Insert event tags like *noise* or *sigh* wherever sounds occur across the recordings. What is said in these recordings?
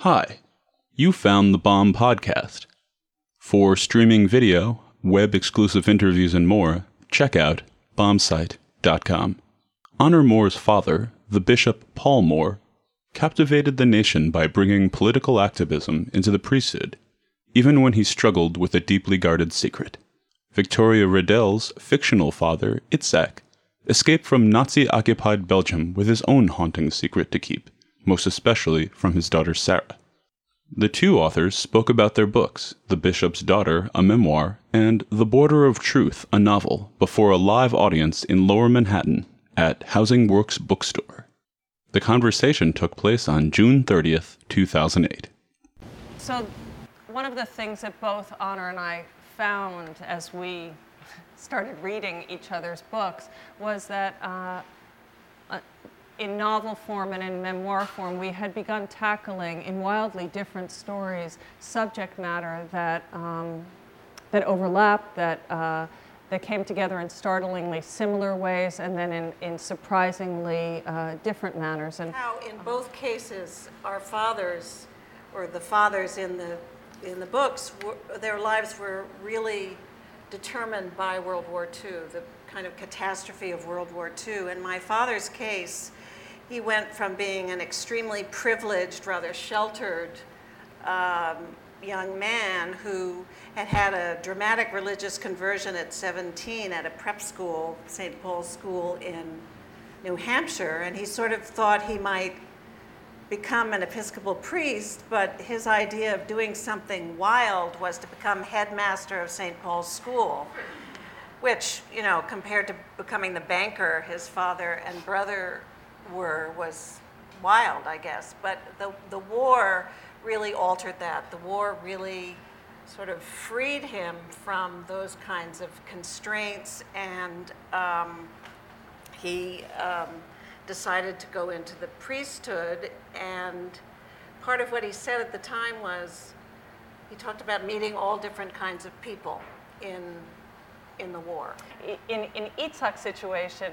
Hi, you found the Bomb Podcast. For streaming video, web exclusive interviews, and more, check out bombsite.com. Honor Moore's father, the Bishop Paul Moore, captivated the nation by bringing political activism into the priesthood, even when he struggled with a deeply guarded secret. Victoria Redel's fictional father, Itzhak, escaped from Nazi occupied Belgium with his own haunting secret to keep, most especially from his daughter Sarah. The two authors spoke about their books, The Bishop's Daughter, a memoir, and The Border of Truth, a novel, before a live audience in Lower Manhattan at Housing Works Bookstore. The conversation took place on June 30th, 2008. So, one of the things that both Honor and I found as we *laughs* started reading each other's books was that uh, uh, in novel form and in memoir form, we had begun tackling in wildly different stories subject matter that, um, that overlapped, that, uh, that came together in startlingly similar ways, and then in, in surprisingly uh, different manners. And how, in both cases, our fathers, or the fathers in the in the books, were, their lives were really determined by World War II, the kind of catastrophe of World War II. In my father's case, he went from being an extremely privileged, rather sheltered um, young man who had had a dramatic religious conversion at 17 at a prep school, St. Paul's School in New Hampshire, and he sort of thought he might become an Episcopal priest, but his idea of doing something wild was to become headmaster of St. Paul's School, which, you know, compared to becoming the banker his father and brother were, was wild, I guess. But the, the war really altered that. The war really sort of freed him from those kinds of constraints, and um, he. Um, decided to go into the priesthood. And part of what he said at the time was he talked about meeting all different kinds of people in, in the war. In, in Itzhak's situation,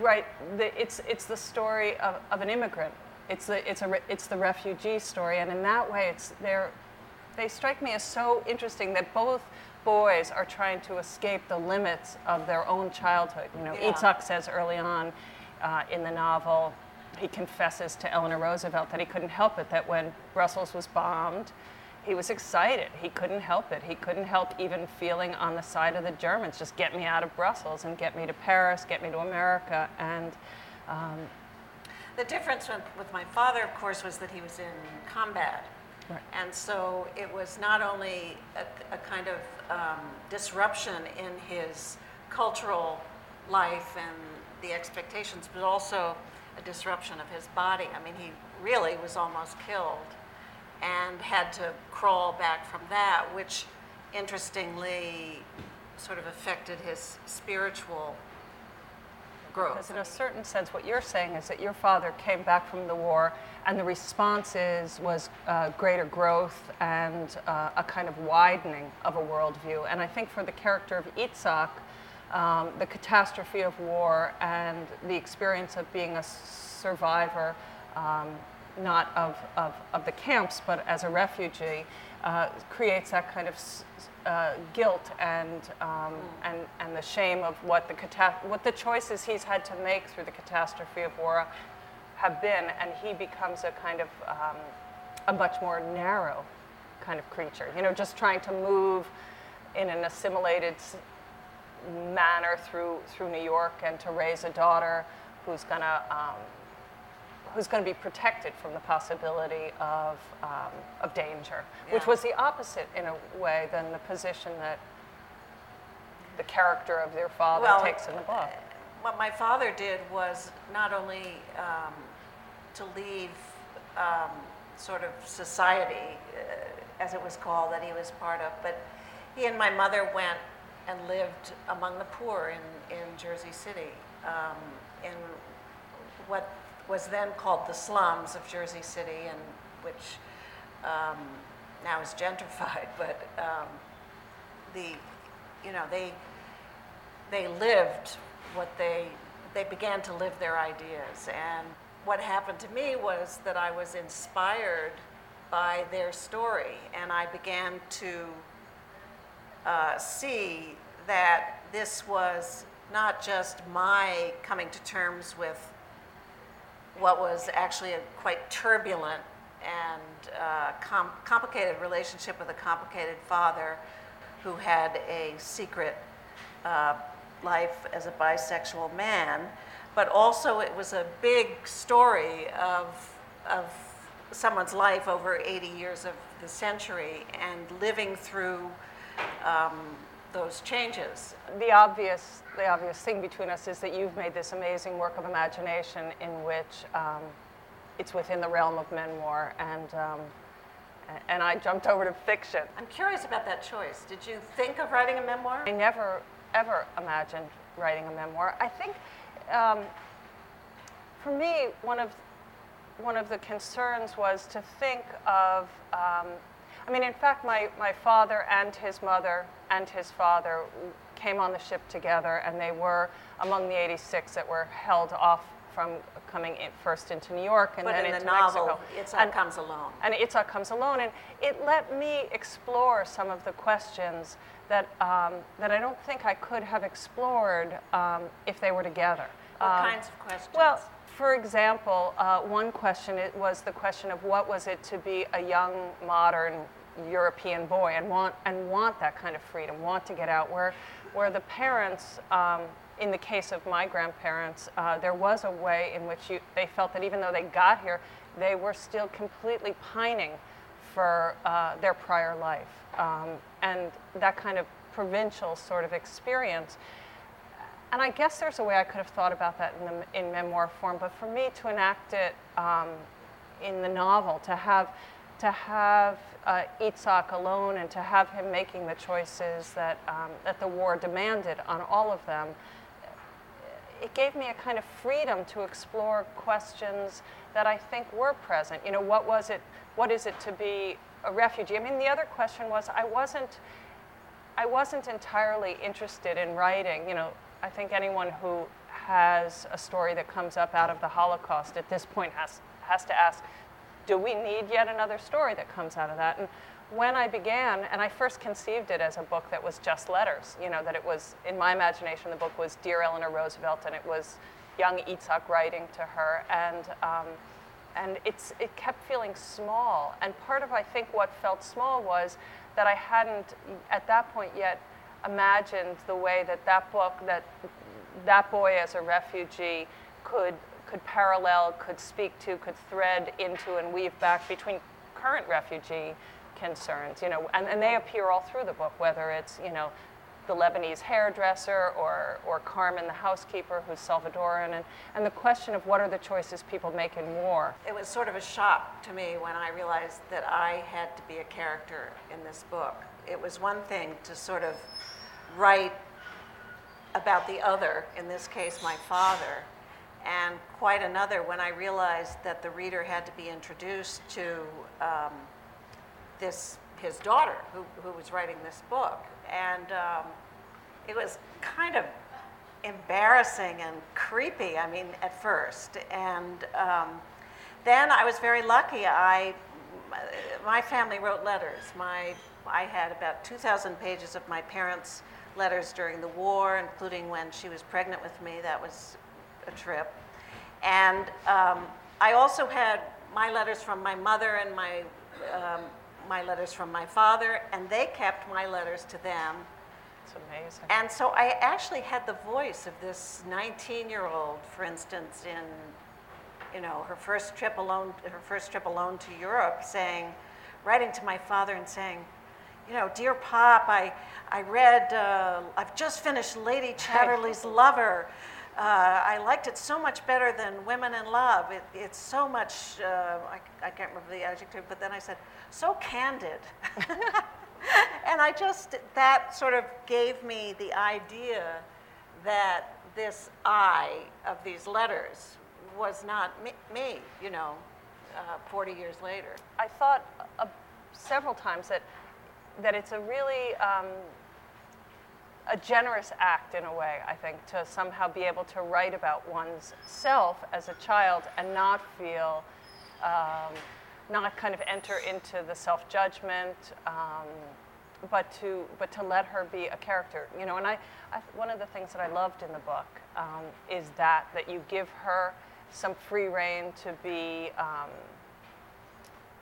right, the, it's, it's the story of, of an immigrant. It's the, it's, a, it's the refugee story. And in that way, it's, they're, they strike me as so interesting that both boys are trying to escape the limits of their own childhood. You know, yeah. Itzhak says early on uh, in the novel, he confesses to Eleanor Roosevelt that he couldn't help it, that when Brussels was bombed, he was excited. He couldn't help it. He couldn't help even feeling on the side of the Germans, just get me out of Brussels and get me to Paris, get me to America. And um, the difference with, with my father, of course, was that he was in combat. Right. And so it was not only a, a kind of um, disruption in his cultural life and the expectations, but also a disruption of his body. I mean, he really was almost killed and had to crawl back from that, which interestingly sort of affected his spiritual growth. Because in a certain sense, what you're saying is that your father came back from the war and the response is, was uh, greater growth and uh, a kind of widening of a worldview. And I think for the character of Itzhak, um, the catastrophe of war and the experience of being a survivor, um, not of, of, of, the camps, but as a refugee, uh, creates that kind of uh, guilt and, um, and, and the shame of what the, cata- what the choices he's had to make through the catastrophe of war have been, and he becomes a kind of um, a much more narrow kind of creature. You know, just trying to move in an assimilated manner through through New York and to raise a daughter who's gonna um, who's going to be protected from the possibility of um, of danger, yeah. which was the opposite in a way than the position that the character of their father well, takes in the book. What my father did was not only um, to leave um, sort of society, uh, as it was called, that he was part of. But he and my mother went and lived among the poor in, in Jersey City, um, in what was then called the slums of Jersey City, and which um, now is gentrified. *laughs* But um, the, you know, they they lived what they they began to live their ideas and what happened to me was that I was inspired by their story, and I began to uh, see that this was not just my coming to terms with what was actually a quite turbulent and uh, com- complicated relationship with a complicated father who had a secret uh, life as a bisexual man, but also it was a big story of, of someone's life over 80 years of the century and living through um, those changes. The obvious, the obvious thing between us is that you've made this amazing work of imagination in which um, it's within the realm of memoir, and um, and I jumped over to fiction. I'm curious about that choice. Did you think of writing a memoir? I never ever imagined writing a memoir. I think um, for me, one of one of the concerns was to think of. I mean, in fact, my, my father and his mother and his father came on the ship together, and they were among the 86 that were held off from coming in first into New York and but then in into the novel, Mexico. Itzhak and, comes alone. And Itzhak comes alone, and it let me explore some of the questions that um, that I don't think I could have explored um, if they were together. What Um, kinds of questions? well, for example, uh, one question it was the question of what was it to be a young, modern European boy and want and want that kind of freedom, want to get out. Where, where the parents, um, in the case of my grandparents, uh, there was a way in which you, they felt that even though they got here, they were still completely pining for uh, their prior life, um, and that kind of provincial sort of experience and I guess there's a way I could have thought about that in, the, in memoir form, but for me to enact it um, in the novel, to have, to have uh, Itzhak alone and to have him making the choices that, um, that the war demanded on all of them, it gave me a kind of freedom to explore questions that I think were present. You know, what was it, what is it to be a refugee? I mean, the other question was I wasn't, I wasn't entirely interested in writing, you know, I think anyone who has a story that comes up out of the Holocaust at this point has, has to ask, do we need yet another story that comes out of that? And when I began, and I first conceived it as a book that was just letters, you know, that it was, in my imagination, the book was Dear Eleanor Roosevelt, and it was young Itzhak writing to her. And, um, and it's, it kept feeling small. And part of, I think, what felt small was that I hadn't, at that point yet, imagined the way that that book, that that boy as a refugee could, could parallel, could speak to, could thread into and weave back between current refugee concerns, you know, and, and they appear all through the book, whether it's, you know, the Lebanese hairdresser or, or Carmen, the housekeeper, who's Salvadoran, and, and the question of what are the choices people make in war. It was sort of a shock to me when I realized that I had to be a character in this book. It was one thing to sort of write about the other, in this case, my father, and quite another when I realized that the reader had to be introduced to um, this his daughter who, who was writing this book, and um, it was kind of embarrassing and creepy. I mean, at first, and um, then I was very lucky. I my family wrote letters. My I had about 2,000 pages of my parents' letters during the war, including when she was pregnant with me. That was a trip. And um, I also had my letters from my mother and my, um, my letters from my father, and they kept my letters to them. It's amazing. And so I actually had the voice of this 19-year-old, for instance, in you know her first trip alone, her first trip alone to Europe, saying, writing to my father and saying, you know, dear Pop, I, I read, uh, I've just finished Lady Chatterley's Lover. Uh, I liked it so much better than Women in Love. It, it's so much, uh, I, I can't remember the adjective, but then I said, so candid. *laughs* and I just, that sort of gave me the idea that this I of these letters was not me, me you know, uh, 40 years later. I thought uh, several times that that it's a really um, a generous act in a way, I think, to somehow be able to write about one's self as a child and not feel, um, not kind of enter into the self judgment, um, but to but to let her be a character, you know. And I, I one of the things that I loved in the book um, is that that you give her some free rein to be.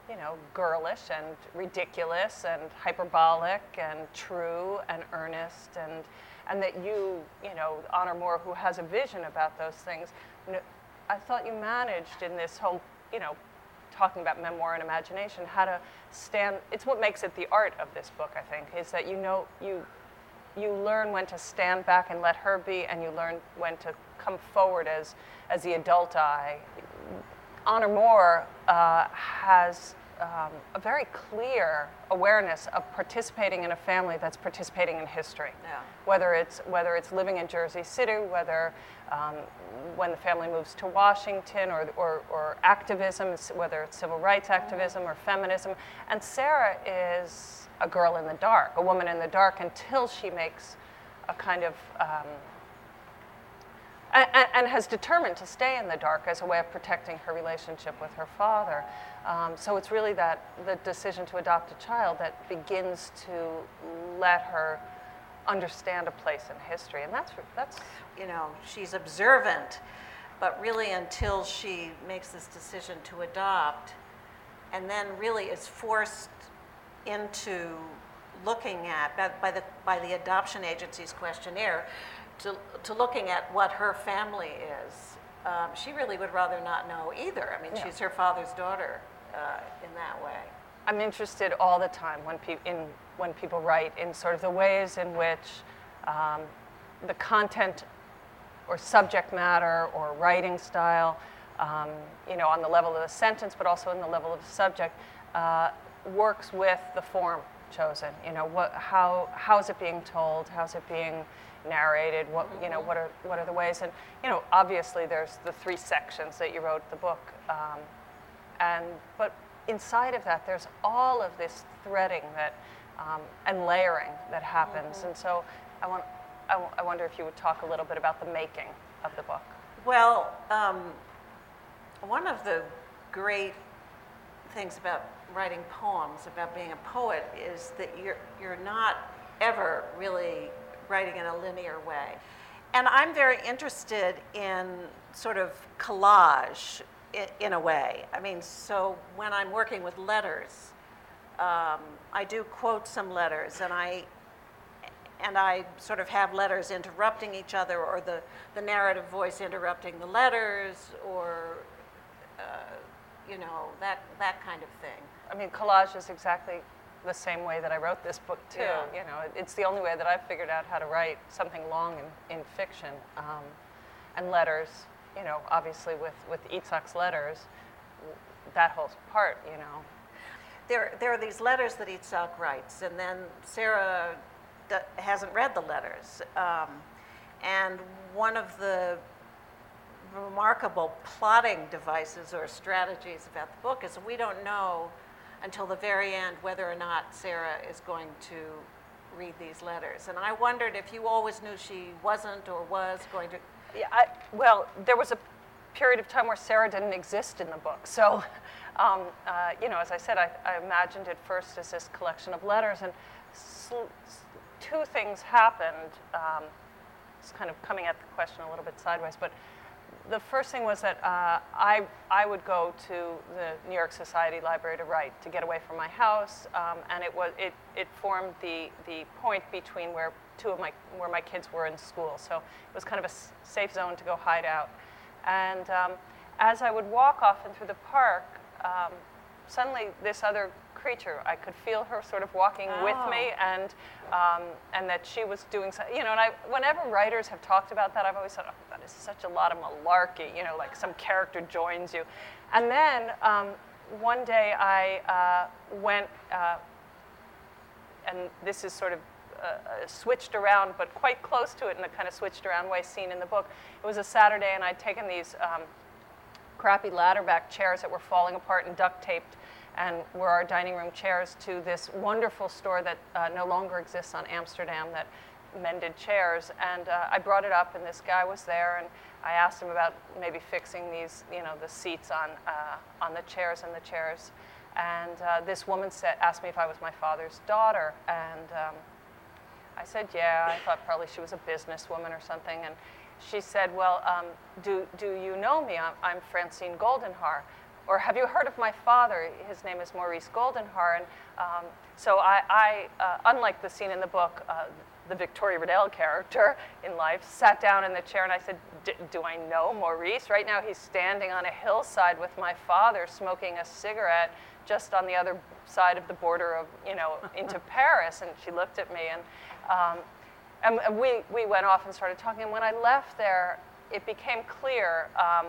You know, girlish and ridiculous and hyperbolic and true and earnest and and that you, you know, Honor Moore, who has a vision about those things, you know, I thought you managed in this whole, you know, talking about memoir and imagination, how to stand. It's what makes it the art of this book, I think, is that you know you you learn when to stand back and let her be, and you learn when to come forward as as the adult eye. Honor Moore uh, has um, a very clear awareness of participating in a family that's participating in history. Yeah. Whether it's whether it's living in Jersey City, whether um, when the family moves to Washington, or, or, or activism, whether it's civil rights activism or feminism. And Sarah is a girl in the dark, a woman in the dark, until she makes a kind of um, and, and, has determined to stay in the dark as a way of protecting her relationship with her father. Um, so it's really that the decision to adopt a child that begins to let her understand a place in history, and that's that's you know she's observant, but really until she makes this decision to adopt, and then really is forced into looking at by the by the adoption agency's questionnaire to, to looking at what her family is, um, she really would rather not know either. I mean, Yeah. she's her father's daughter uh, in that way. I'm interested all the time when, pe- in, when people write in sort of the ways in which um, the content or subject matter or writing style, um, you know, on the level of the sentence, but also in the level of the subject, uh, works with the form chosen. You know, what, how, how is it being told? How's it being narrated? What, you know, what are, what are the ways? And, you know, obviously there's the three sections that you wrote the book. Um, and, but inside of that, there's all of this threading that, um, and layering that happens. And so I, want, I, w- I wonder if you would talk a little bit about the making of the book. Well, um, one of the great things about writing poems, about being a poet, is that you're, you're not ever really writing in a linear way. And I'm very interested in sort of collage in, in a way. I mean, so when I'm working with letters, um, I do quote some letters and I and I sort of have letters interrupting each other, or the, the narrative voice interrupting the letters, or, uh, you know, that, that kind of thing. I mean, collage is exactly the same way that I wrote this book too. Yeah. You know, it- it's the only way that I've figured out how to write something long in, in fiction. Um, and letters, you know, obviously with with Itzhak's letters, that whole part, you know, There, there are these letters that Itzhak writes, and then Sarah d- hasn't read the letters. Um, and one of the remarkable plotting devices or strategies about the book is we don't know until the very end whether or not Sarah is going to read these letters. And I wondered if you always knew she wasn't or was going to. Yeah, I, well, there was a period of time where Sarah didn't exist in the book. So, um, uh, you know, as I said, I, I imagined it first as this collection of letters, and sl- two things happened. Um, it's kind of coming at the question a little bit sideways, but the first thing was that uh, I, I would go to the New York Society Library to write to get away from my house, um, and it was it, it formed the, the point between where two of my where my kids were in school. So it was kind of a safe zone to go hide out. And um, as I would walk off and through the park, um, suddenly this other creature, I could feel her sort of walking with me, and um, and that she was doing, something. you know. And I, whenever writers have talked about that, I've always thought, oh, that is such a lot of malarkey, you know, like some character joins you. And then um, one day I uh, went. Uh, and this is sort of uh, uh, switched around, but quite close to it in a kind of switched around way seen in the book. It was a Saturday, and I'd taken these um, crappy ladderback chairs that were falling apart and duct taped and were our dining room chairs to this wonderful store that uh, no longer exists on Amsterdam that mended chairs, and uh, I brought it up, and this guy was there, and I asked him about maybe fixing these, you know, the seats on uh, on the chairs and the chairs, and uh, this woman said, asked me if I was my father's daughter, and um, I said, yeah. I thought probably she was a businesswoman or something, and she said, well, um, do do you know me? I'm, I'm Francine Goldenhar or have you heard of my father? His name is Maurice Goldenhar. And um, so I, I uh, unlike the scene in the book, uh, the Victoria Redel character in life, sat down in the chair and I said, do I know Maurice? Right now he's standing on a hillside with my father smoking a cigarette just on the other side of the border of, you know, *laughs* into Paris. And she looked at me and, um, and we, we went off and started talking. And when I left there, it became clear um,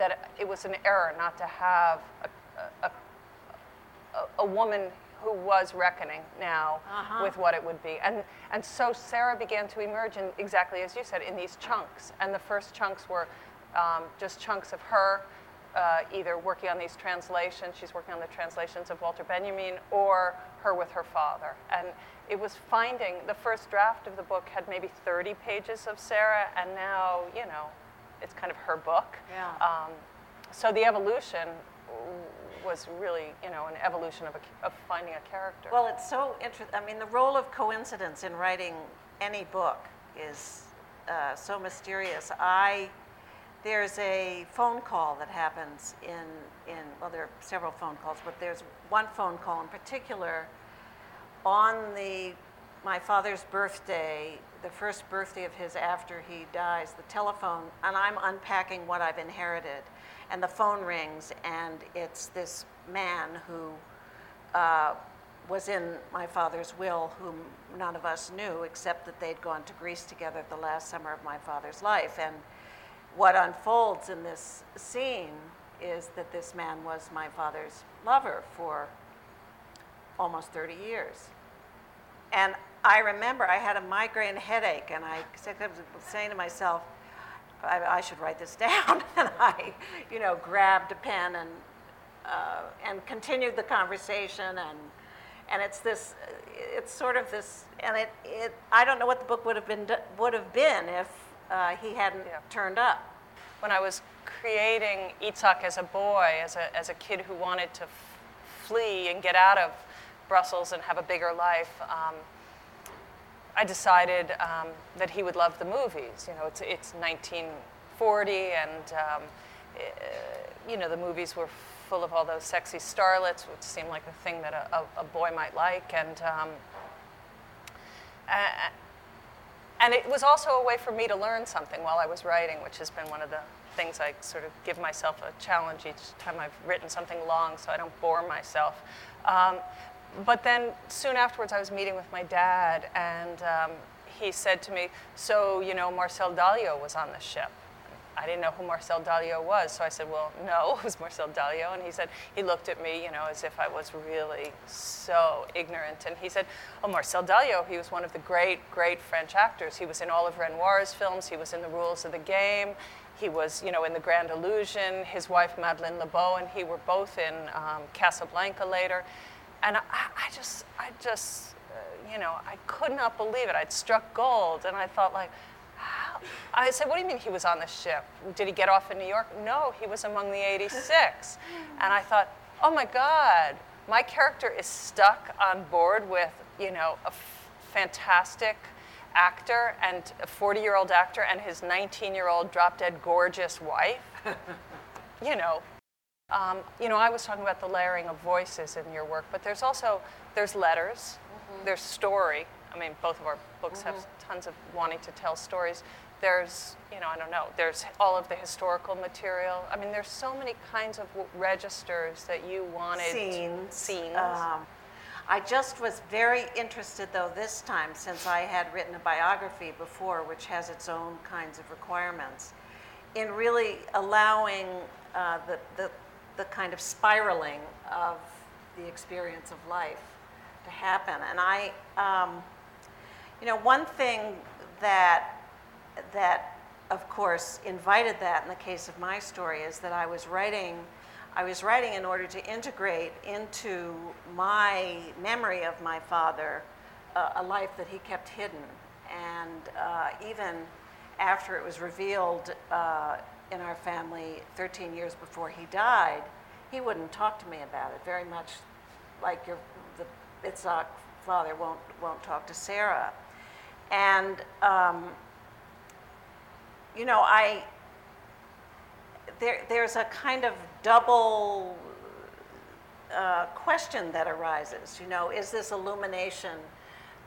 that it was an error not to have a, a, a, a woman who was reckoning now uh-huh. with what it would be. And, and so Sarah began to emerge in exactly as you said, in these chunks. And the first chunks were um, just chunks of her uh, either working on these translations, she's working on the translations of Walter Benjamin, or her with her father. And it was finding, the first draft of the book had maybe 30 pages of Sarah, and now, you know, it's kind of her book. Yeah. Um, so the evolution was really, you know, an evolution of, a, of finding a character. Well, it's so interesting. I mean, the role of coincidence in writing any book is uh, so mysterious. I there's a phone call that happens in in well, there are several phone calls, but there's one phone call in particular on the my father's birthday, the first birthday of his after he dies, the telephone, and I'm unpacking what I've inherited, and the phone rings, and it's this man who uh, was in my father's will, whom none of us knew, except that they'd gone to Greece together the last summer of my father's life. And what unfolds in this scene is that this man was my father's lover for almost 30 years. And I remember I had a migraine headache, and I was saying to myself, I, I should write this *laughs* down. and I, you know, grabbed a pen and uh, and continued the conversation, and and it's this, it's sort of this, and it, it I don't know what the book would have been would have been if uh, he hadn't yeah. turned up. When I was creating Itzhak as a boy, as a as a kid who wanted to f- flee and get out of Brussels and have a bigger life. Um, I decided um, that he would love the movies. You know, it's, it's 1940, and um, it, you know the movies were full of all those sexy starlets, which seemed like a thing that a, a, a boy might like, and um, and it was also a way for me to learn something while I was writing, which has been one of the things I sort of give myself a challenge each time I've written something long, so I don't bore myself. Um, but then soon afterwards, I was meeting with my dad, and um, he said to me, So, you know, Marcel Dalio was on the ship. I didn't know who Marcel Dalio was, so I said, Well, *laughs* no, it was Marcel Dalio. And he said, He looked at me, you know, as if I was really so ignorant. And he said, Oh, Marcel Dalio, he was one of the great, great French actors. He was in all of Renoir's films, he was in The Rules of the Game. He was, you know, in The Grand Illusion. His wife, Madeleine LeBeau, and he were both in um, Casablanca later. And I, I just, I just, uh, you know, I could not believe it. I'd struck gold, and I thought like, how? I said, what do you mean he was on the ship? Did he get off in New York? No, he was among the 86. and I thought, oh my God, my character is stuck on board with, you know, a f- fantastic actor and a 40 year old actor and his 19 year old drop dead gorgeous wife. *laughs* you know, um, you know, I was talking about the layering of voices in your work, but there's also there's letters, mm-hmm. there's story. I mean, both of our books mm-hmm. have tons of wanting to tell stories. There's, you know, I don't know. There's all of the historical material. I mean, there's so many kinds of w- registers that you wanted. Scenes. Scenes. Um, I just was very interested, though, this time, since I had written a biography before, which has its own kinds of requirements, in really allowing uh, the, the the kind of spiraling of the experience of life to happen. And I, um, you know, one thing that that of course invited that in the case of my story is that I was writing I was writing in order to integrate into my memory of my father uh, a life that he kept hidden And uh, even after it was revealed uh, in our family 13 years before he died, he wouldn't talk to me about it. Very much like your the Itzhak father won't won't talk to Sarah. And um, you know, I there, there's a kind of double uh, question that arises. You know, is this illumination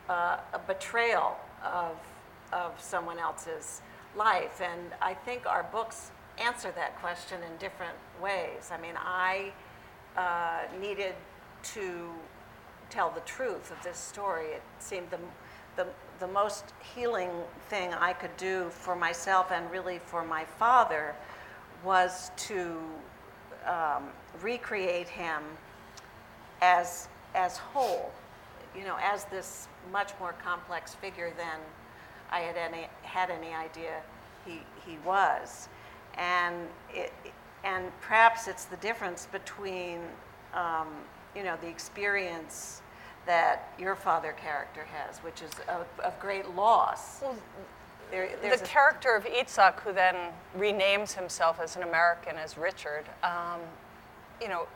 uh, a betrayal of, of someone else's life? And I think our books answer that question in different ways. I mean, I uh, needed to tell the truth of this story. It seemed the, the, the most healing thing I could do for myself and really for my father was to um, recreate him as, as whole, you know, as this much more complex figure than I had any, had any idea he, he was. And, it, and perhaps it's the difference between, um, you know, the experience that your father character has, which is of, of great loss. Well, there, the character of Itzhak, who then renames himself as an American as Richard, um, you know,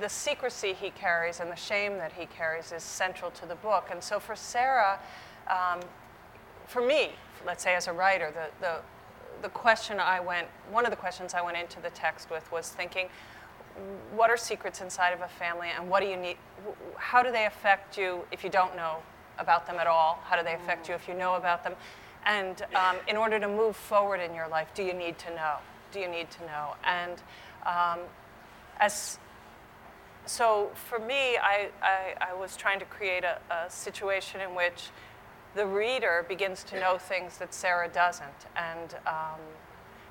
the secrecy he carries and the shame that he carries is central to the book. And so for Sarah, um, for me, let's say as a writer, the, the, the question I went, one of the questions I went into the text with was thinking, what are secrets inside of a family and what do you need, how do they affect you if you don't know about them at all? How do they affect you if you know about them? And um, in order to move forward in your life, do you need to know? Do you need to know? And um, as so for me, I, I, I was trying to create a, a, situation in which the reader begins to know things that Sarah doesn't, and um,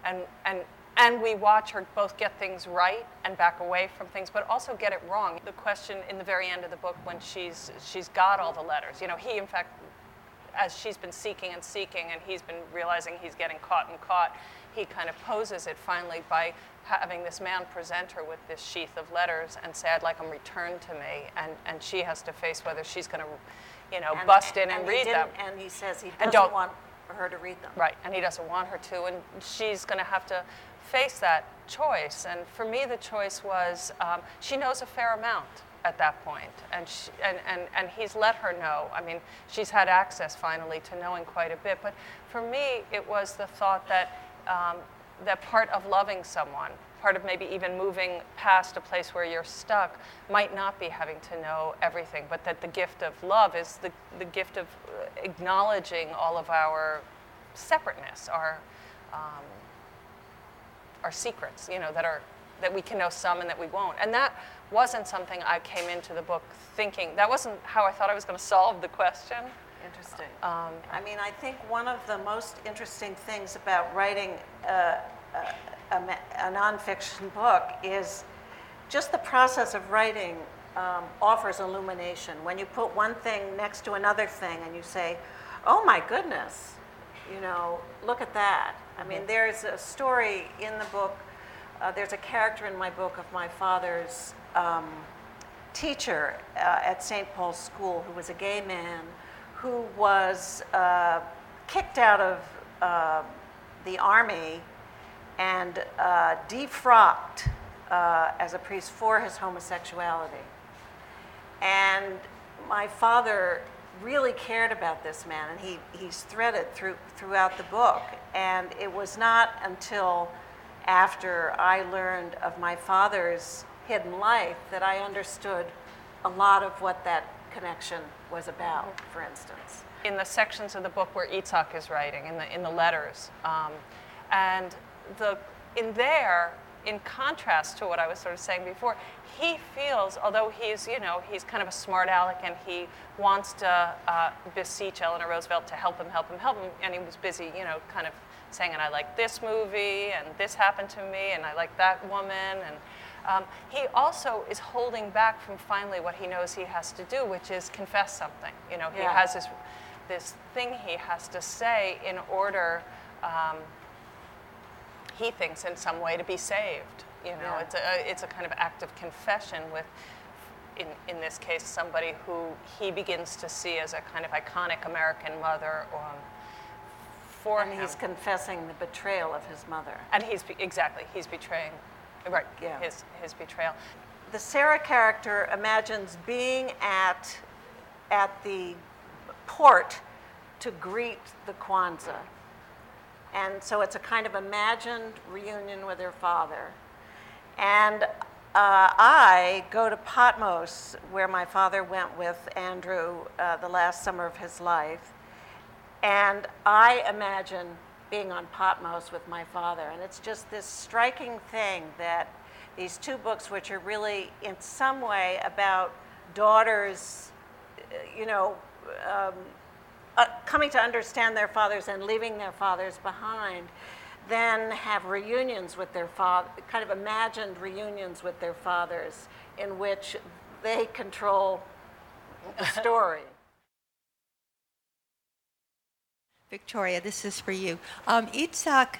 and and and we watch her both get things right and back away from things, but also get it wrong. The question in the very end of the book when she's she's got all the letters. You know, he in fact, as she's been seeking and seeking, and he's been realizing he's getting caught and caught, he kind of poses it finally by having this man present her with this sheath of letters and say, "I'd like them returned to me," and and she has to face whether she's going to, you know, and, bust in and, and read them. And he says he doesn't want her to read them. Right, and he doesn't want her to, and she's going to have to face that choice. And for me, the choice was um, she knows a fair amount at that point, and, she, and, and, and he's let her know. I mean, she's had access finally to knowing quite a bit. But for me, it was the thought that, um, that part of loving someone, part of maybe even moving past a place where you're stuck, might not be having to know everything, but that the gift of love is the, the gift of acknowledging all of our separateness, our um, are secrets, you know, that are that we can know some and that we won't. And that wasn't something I came into the book thinking. That wasn't how I thought I was going to solve the question. Interesting. Um, I mean, I think one of the most interesting things about writing a, a, a, a nonfiction book is just the process of writing um, offers illumination. When you put one thing next to another thing and you say, oh my goodness, you know, look at that. I mean, mm-hmm. there's a story in the book, uh, there's a character in my book of my father's um, teacher uh, at St. Paul's School who was a gay man who was uh, kicked out of uh, the army and uh, defrocked uh, as a priest for his homosexuality. And my father really cared about this man, and he, he's threaded through, throughout the book. And it was not until after I learned of my father's hidden life that I understood a lot of what that connection was about, for instance. In the sections of the book where Itzhak is writing, in the, in the letters, um, and the, in there, in contrast to what I was sort of saying before, he feels, although he's, you know, he's kind of a smart aleck and he wants to uh, beseech Eleanor Roosevelt to help him, help him, help him, and he was busy, you know, kind of saying, and I like this movie, and this happened to me, and I like that woman, and um, he also is holding back from finally what he knows he has to do, which is confess something. You know, he yeah. has this, this thing he has to say in order, um, he thinks, in some way, to be saved. You know, yeah. it's, a, it's a kind of act of confession with in, in this case, somebody who he begins to see as a kind of iconic American mother um, for And him. he's confessing the betrayal of his mother. and he's exactly he's betraying, right? Yeah. His his betrayal. The Sarah character imagines being at, at the port to greet the Quanza. And so it's a kind of imagined reunion with her father. And uh, I go to Patmos, where my father went with Andrew uh, the last summer of his life. And I imagine being on Patmos with my father. And it's just this striking thing that these two books, which are really in some way about daughters, uh, you know, um, uh, coming to understand their fathers and leaving their fathers behind, then have reunions with their father, kind of imagined reunions with their fathers in which they control the *laughs* story. Victoria, this is for you. Um, Itzhak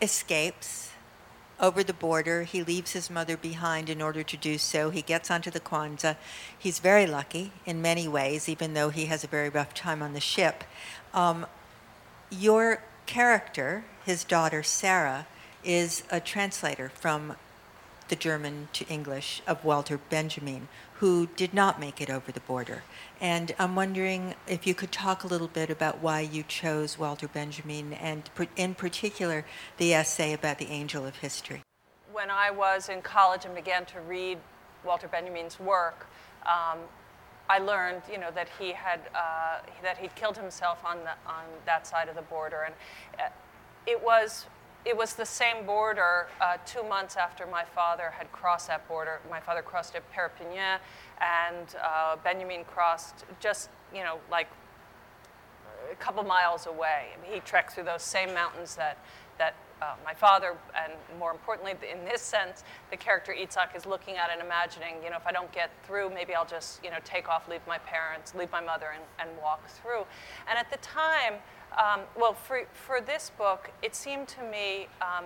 escapes over the border. He leaves his mother behind in order to do so. He gets onto the Quanza. He's very lucky in many ways, even though he has a very rough time on the ship. Um, your character, his daughter Sarah, is a translator from the German to English of Walter Benjamin, who did not make it over the border. And I'm wondering if you could talk a little bit about why you chose Walter Benjamin and, in particular, the essay about the angel of history. when I was in college and began to read Walter Benjamin's work, um, I learned, you know, that he had uh, that he'd killed himself on the, on that side of the border, and uh, it was it was the same border uh, two months after my father had crossed that border. My father crossed at Perpignan, and uh, Benjamin crossed just, you know, like a couple miles away. He trekked through those same mountains that, that uh, my father, and more importantly, in this sense, the character Itzhak is looking at and imagining, you know, if I don't get through, maybe I'll just, you know, take off, leave my parents, leave my mother, and, and walk through. And at the time, um, well, for, for this book, it seemed to me um,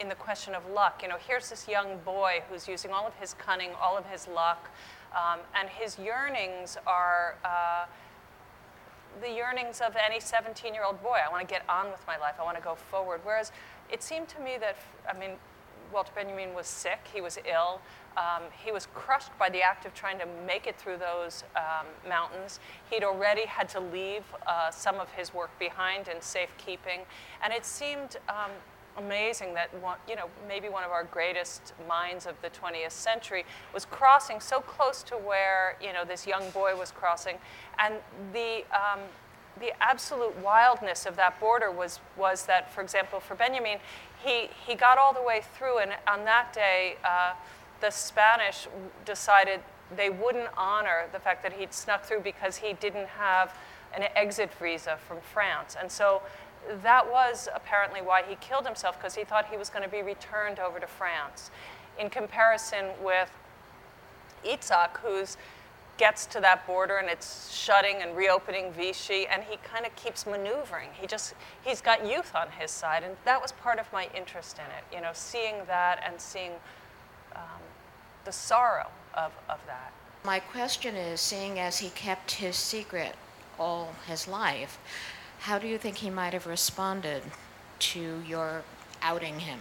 in the question of luck. You know, here's this young boy who's using all of his cunning, all of his luck, um, and his yearnings are. Uh, the yearnings of any 17 year old boy. I want to get on with my life. I want to go forward. Whereas it seemed to me that, I mean, Walter Benjamin was sick, he was ill, um, he was crushed by the act of trying to make it through those um, mountains. He'd already had to leave uh, some of his work behind in safekeeping. And it seemed um, amazing that one, you know maybe one of our greatest minds of the 20th century was crossing so close to where you know this young boy was crossing, and the um, the absolute wildness of that border was was that, for example, for Benjamin, he he got all the way through, and on that day, uh, the Spanish decided they wouldn't honor the fact that he'd snuck through because he didn't have an exit visa from France, and so that was apparently why he killed himself because he thought he was going to be returned over to France. In comparison with Itzhak, who's gets to that border and it's shutting and reopening Vichy, and he kind of keeps maneuvering. He just he's got youth on his side, and that was part of my interest in it. You know, seeing that and seeing um, the sorrow of, of that. My question is seeing as he kept his secret all his life, how do you think he might have responded to your outing him?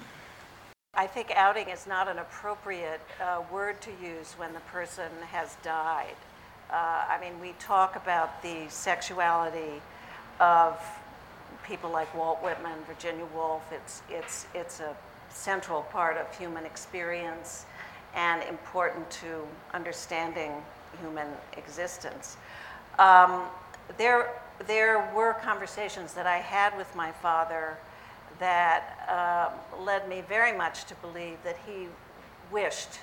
I think outing is not an appropriate uh, word to use when the person has died. Uh, I mean, we talk about the sexuality of people like Walt Whitman, Virginia Woolf. It's, it's, it's a central part of human experience and important to understanding human existence. Um, there, there were conversations that I had with my father that um, led me very much to believe that he wished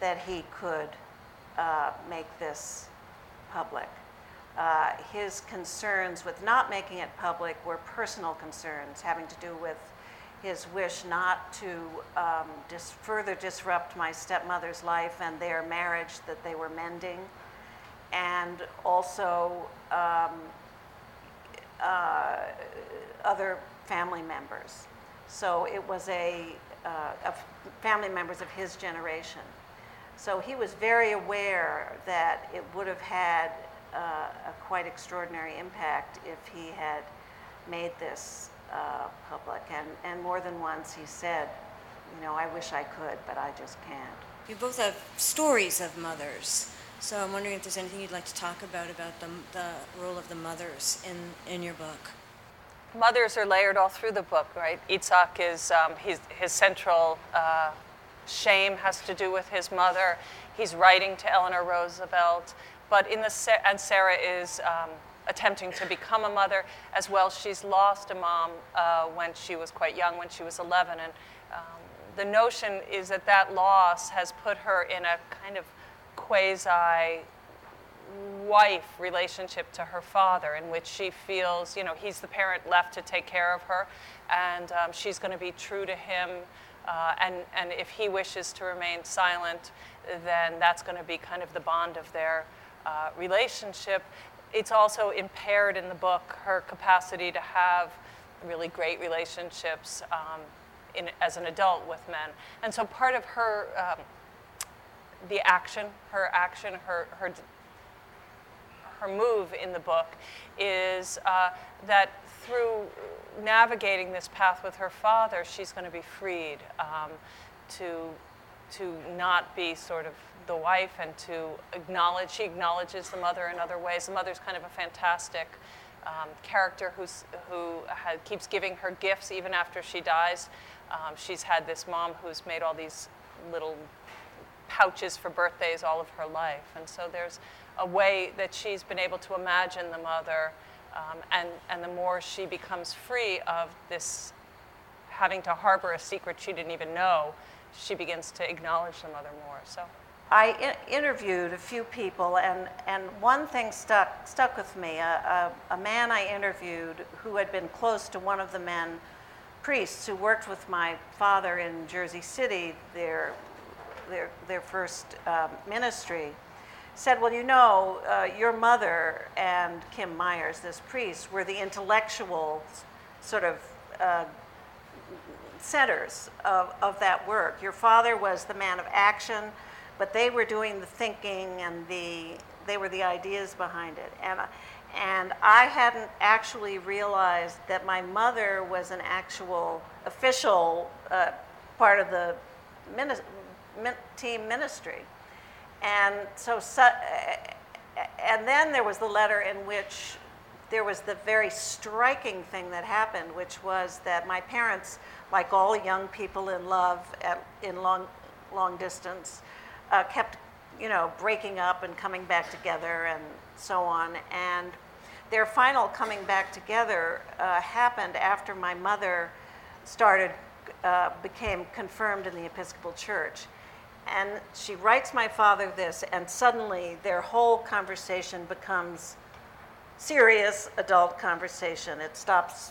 that he could uh, make this public. Uh, his concerns with not making it public were personal concerns having to do with his wish not to um, dis- further disrupt my stepmother's life and their marriage that they were mending, and also um, uh, other family members. So it was a, uh, family members of his generation. So he was very aware that it would have had uh, a quite extraordinary impact if he had made this uh, public. And, and more than once he said, you know, I wish I could, but I just can't. You both have stories of mothers. So I'm wondering if there's anything you'd like to talk about about the, the role of the mothers in, in your book. Mothers are layered all through the book, right? Itzhak is um, his, his central uh, shame has to do with his mother. He's writing to Eleanor Roosevelt, but in the and Sarah is um, attempting to become a mother as well. She's lost a mom uh, when she was quite young, when she was 11, and um, the notion is that that loss has put her in a kind of quasi wife relationship to her father in which she feels, you know, he's the parent left to take care of her, and um, she's going to be true to him. Uh, and, and if he wishes to remain silent, then that's going to be kind of the bond of their uh, relationship. It's also impaired in the book her capacity to have really great relationships um, in, as an adult with men. And so part of her, um, the action, her action, her, her, her move in the book is uh, that through navigating this path with her father, she's going to be freed um, to, to not be sort of the wife and to acknowledge, she acknowledges the mother in other ways. The mother's kind of a fantastic um, character who's, who keeps giving her gifts even after she dies. Um, she's had this mom who's made all these little pouches for birthdays all of her life. And so there's a way that she's been able to imagine the mother. Um, and, and the more she becomes free of this having to harbor a secret she didn't even know, she begins to acknowledge the mother more. So. I interviewed a few people, and, and one thing stuck, stuck with me. A, a, a man I interviewed who had been close to one of the men priests who worked with my father in Jersey City, their, their, their first um, ministry, said, Well, you know, uh, your mother and Kim Myers, this priest, were the intellectual sort of uh, centers of, of that work. Your father was the man of action, but they were doing the thinking and the, they were the ideas behind it. And and I hadn't actually realized that my mother was an actual official uh, part of the min- team ministry. And so, and then there was the letter in which there was the very striking thing that happened, which was that my parents, like all young people in love at, in long, long distance, uh, kept, you know, breaking up and coming back together and so on. And their final coming back together uh, happened after my mother started, uh, became confirmed in the Episcopal Church. And she writes my father this, and suddenly their whole conversation becomes serious adult conversation. It stops,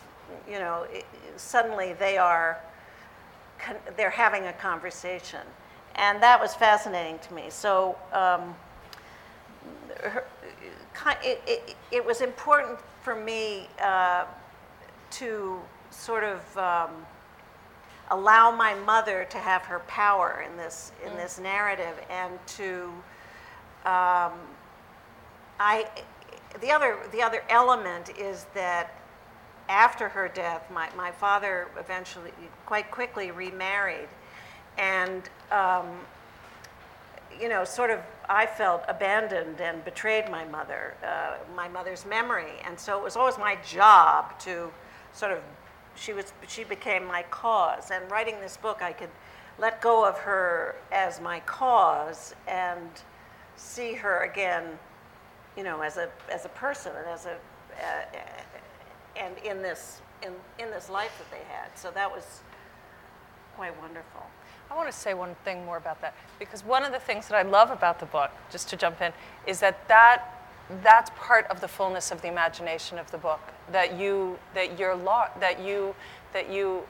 you know, it, suddenly they are, they're having a conversation. And that was fascinating to me. So, um, her, it, it, it was important for me uh, to sort of um, allow my mother to have her power in this in mm. this narrative and to um, I the other the other element is that after her death my, my father eventually quite quickly remarried and um, you know sort of I felt abandoned and betrayed my mother, uh, my mother's memory. And so it was always my job to sort of, she, was, she became my cause. And writing this book, I could let go of her as my cause and see her again, you know, as a, as a person and as a, uh, and in this, in, in this life that they had. So that was quite wonderful. I want to say one thing more about that because one of the things that I love about the book, just to jump in, is that, that that's part of the fullness of the imagination of the book. That you that you're lo- that you that you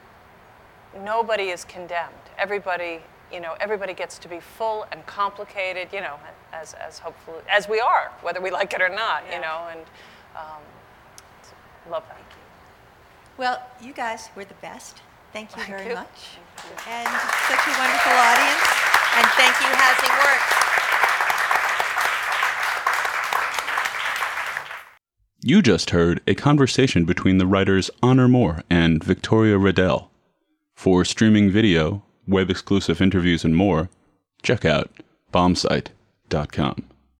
nobody is condemned. Everybody you know everybody gets to be full and complicated. You know as as hopefully as we are, whether we like it or not. Yeah. You know and um, love that. Thank you. Well, you guys were the best. Thank you Thank very you. much. And such a wonderful audience. And thank you, Housing Works. You just heard a conversation between the writers Honor Moore and Victoria Redel. For streaming video, web exclusive interviews, and more, check out bombsite.com.